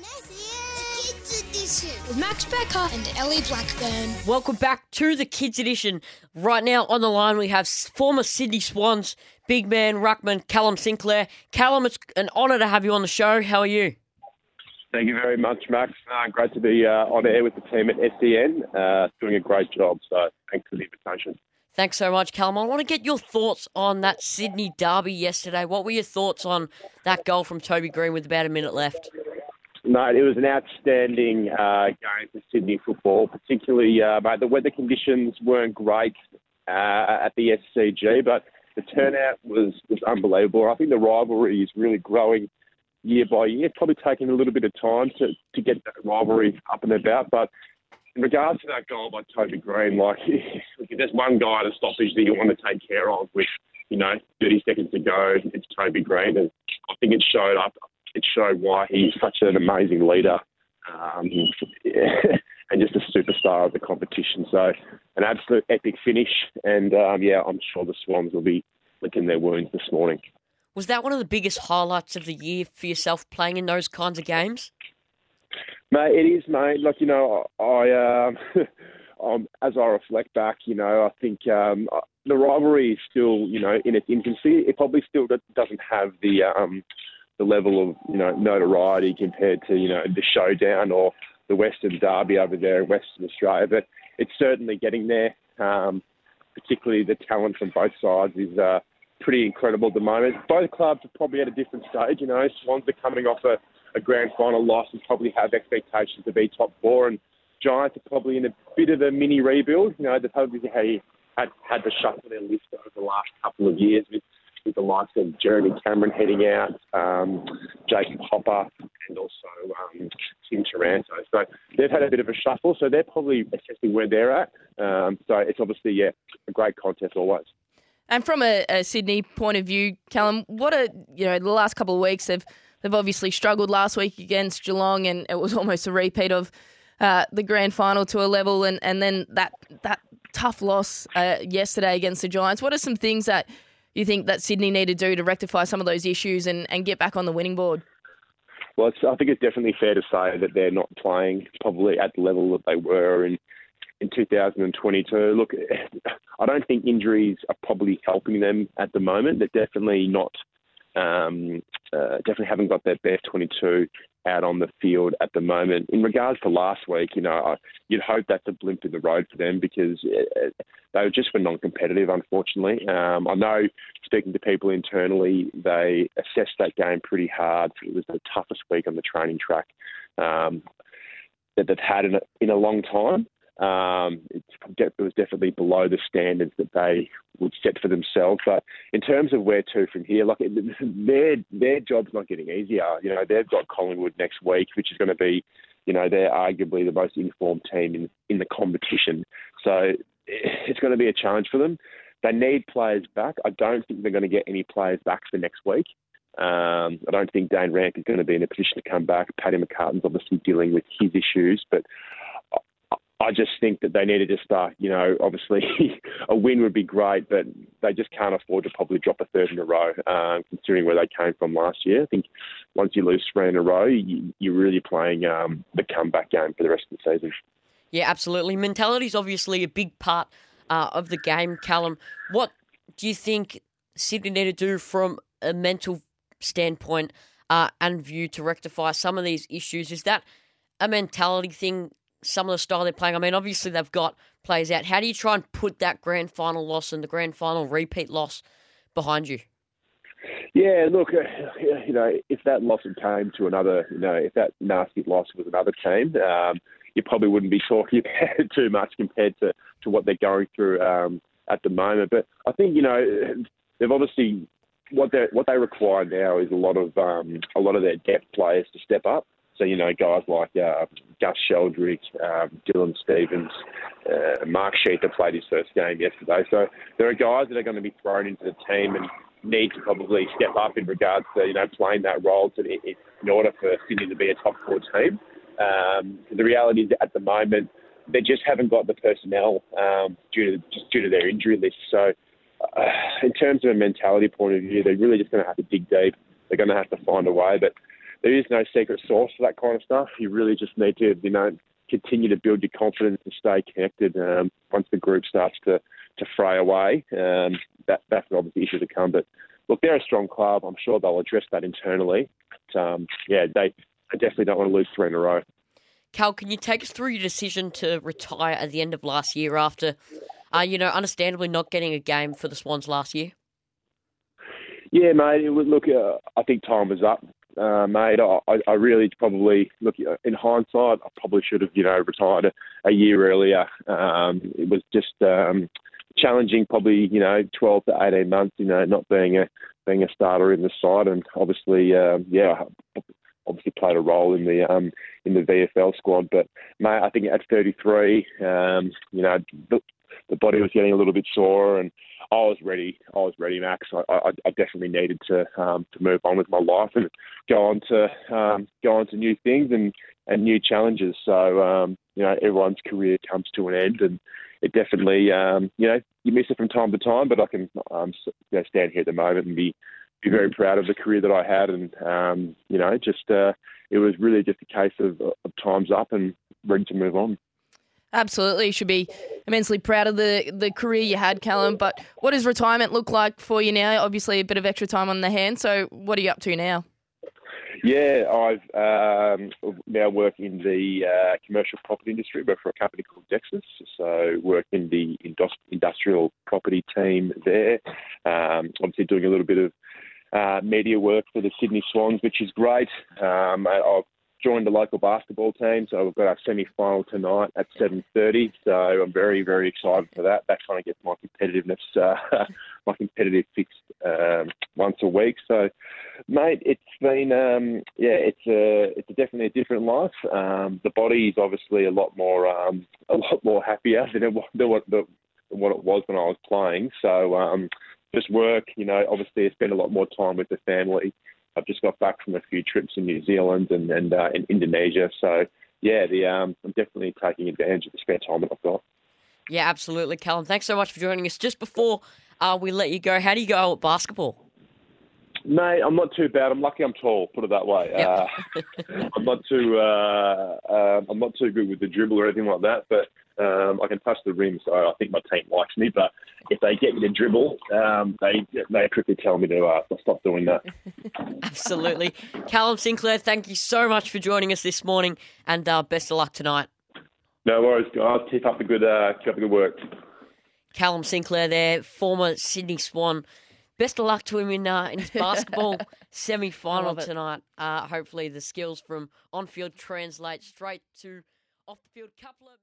The Kids Edition. with Max Becker and Ellie Blackburn. Welcome back to the Kids Edition. Right now on the line we have former Sydney Swans big man ruckman Callum Sinclair. Callum, it's an honour to have you on the show. How are you? Thank you very much, Max. Uh, great to be uh, on air with the team at SEN. Uh, doing a great job, so thanks for the invitation. Thanks so much, Callum. I want to get your thoughts on that Sydney derby yesterday. What were your thoughts on that goal from Toby Greene with about a minute left? No, it was an outstanding uh, game for Sydney football, particularly, uh, mate, the weather conditions weren't great uh, at the SCG, but the turnout was, was unbelievable. I think the rivalry is really growing year by year. Probably taking a little bit of time to, to get that rivalry up and about, but in regards to that goal by Toby Greene, like if there's one guy at a stoppage that you want to take care of with, you know, 30 seconds to go, it's Toby Greene, and I think it showed up. It showed why he's such an amazing leader, um, and just a superstar of the competition. So an absolute epic finish, and um, yeah, I'm sure the Swans will be licking their wounds this morning. Was that one of the biggest highlights of the year for yourself playing in those kinds of games? Mate, it is, mate. Like you know, I um, um, as I reflect back, you know, I think um, the rivalry is still, you know, in its infancy. It probably still doesn't have the um, the level of you know notoriety compared to you know the showdown or the Western Derby over there in Western Australia, but it's certainly getting there. Um, particularly the talent from both sides is uh, pretty incredible at the moment. Both clubs are probably at a different stage. You know, Swans are coming off a, a grand final loss and probably have expectations to be top four, and Giants are probably in a bit of a mini rebuild. You know, they've probably had had, had to shuffle their list over the last couple of years with, with the likes of Jeremy Cameron heading out, um, Jacob Hopper, and also um, Tim Taranto. So they've had a bit of a shuffle. So they're probably assessing where they're at. Um, so it's obviously yeah a great contest always. And from a, a Sydney point of view, Callum, what a you know the last couple of weeks they've they've obviously struggled last week against Geelong, and it was almost a repeat of uh, the grand final to a level, and, and then that that tough loss uh, yesterday against the Giants. What are some things that you think that Sydney need to do to rectify some of those issues and, and get back on the winning board? Well, I think it's definitely fair to say that they're not playing probably at the level that they were in in 2022. Look, I don't think injuries are probably helping them at the moment. They're definitely not. Um, uh, definitely haven't got their best 22 out on the field at the moment. In regards to last week, you know, you'd hope that's a blimp in the road for them because uh, they were just were non-competitive, unfortunately. Um, I know, speaking to people internally, they assessed that game pretty hard. It was the toughest week on the training track um, that they've had in a, in a long time. Um, it's, it was definitely below the standards that they would set for themselves. But in terms of where to from here, like their their job's not getting easier. You know, they've got Collingwood next week, which is going to be, you know, they're arguably the most informed team in in the competition. So it's going to be a challenge for them. They need players back. I don't think they're going to get any players back for next week. Um, I don't think Dane Rampe is going to be in a position to come back. Paddy McCartin's obviously dealing with his issues, but I just think that they need to start, you know, obviously a win would be great, but they just can't afford to probably drop a third in a row, um, considering where they came from last year. I think once you lose three in a row, you, you're really playing um, the comeback game for the rest of the season. Yeah, absolutely. Mentality is obviously a big part uh, of the game, Callum. What do you think Sydney need to do from a mental standpoint uh, and view to rectify some of these issues? Is that a mentality thing? Some of the style they're playing. I mean, obviously they've got players out. How do you try and put that grand final loss and the grand final repeat loss behind you? Yeah, look, uh, you know, if that loss had came to another, you know, if that nasty loss was another team, um, you probably wouldn't be talking about it too much compared to, to what they're going through um, at the moment. But I think you know they've obviously what they what they require now is a lot of um, a lot of their depth players to step up. So you know guys like uh, Gus Sheldrick, um, Dylan Stevens, uh, Mark Sheet that played his first game yesterday. So there are guys that are going to be thrown into the team and need to probably step up in regards to you know playing that role to, in order for Sydney to be a top four team. Um, the reality is at the moment they just haven't got the personnel um, due to just due to their injury list. So, uh, in terms of a mentality point of view, they're really just going to have to dig deep. They're going to have to find a way. But there is no secret sauce for that kind of stuff. You really just need to, you know, continue to build your confidence and stay connected. Um, once the group starts to to fray away, um, that that's obviously issue to come. But look, they're a strong club. I'm sure they'll address that internally. But, um, yeah, they, they definitely don't want to lose three in a row. Cal, can you take us through your decision to retire at the end of last year after, uh, you know, understandably not getting a game for the Swans last year? Yeah, mate. It was, look, uh, I think time was up, uh, mate. I, I really probably look in hindsight. I probably should have, you know, retired a, a year earlier. Um, it was just um, challenging, probably, you know, 12 to 18 months. You know, not being a being a starter in the side, and obviously, um, yeah, obviously played a role in the um, in the VFL squad. But mate, I think at 33, um, you know, the, the body was getting a little bit sore, and I was ready. I was ready, Max. I, I, I definitely needed to um, to move on with my life and go on to um, go on to new things and, and new challenges. So um, you know, everyone's career comes to an end, and it definitely um, you know you miss it from time to time. But I can um, you know, stand here at the moment and be be very proud of the career that I had, and um, you know, just uh, it was really just a case of, of times up and ready to move on. Absolutely, you should be immensely proud of the the career you had, Callum. But what does retirement look like for you now? Obviously, a bit of extra time on the hand. So, what are you up to now? Yeah, I've um, now work in the uh, commercial property industry. Work for a company called Dexus, so work in the industrial property team there. Um, obviously, doing a little bit of uh, media work for the Sydney Swans, which is great. Um, I've joined the local basketball team, so we've got our semi-final tonight at 7:30. So I'm very, very excited for that. That kind of gets my competitiveness, uh, my competitive fixed um, once a week. So, mate, it's been, um, yeah, it's a, it's a definitely a different life. Um, the body is obviously a lot more, um, a lot more happier than it, than what, than what it was when I was playing. So. Um, just work. You know, obviously, I spend a lot more time with the family. I've just got back from a few trips in New Zealand and and uh, in Indonesia. So yeah, the um, I'm definitely taking advantage of the spare time that I've got. Yeah, absolutely, Callum. Thanks so much for joining us. Just before uh, we let you go, how do you go at basketball? Mate, I'm not too bad. I'm lucky I'm tall. Put it that way. Yep. Uh, I'm not too. Uh, uh, I'm not too good with the dribble or anything like that. But um, I can touch the rim, so I think my team likes me. But if they get me to dribble, um, they they quickly tell me to uh, stop doing that. Absolutely, Callum Sinclair. Thank you so much for joining us this morning, and uh, best of luck tonight. No worries, guys. Keep up the good uh, keep up the good work. Callum Sinclair, there, former Sydney Swan. Best of luck to him in uh, in his basketball semi final tonight. Uh, hopefully, the skills from on field translate straight to off the field. Couple of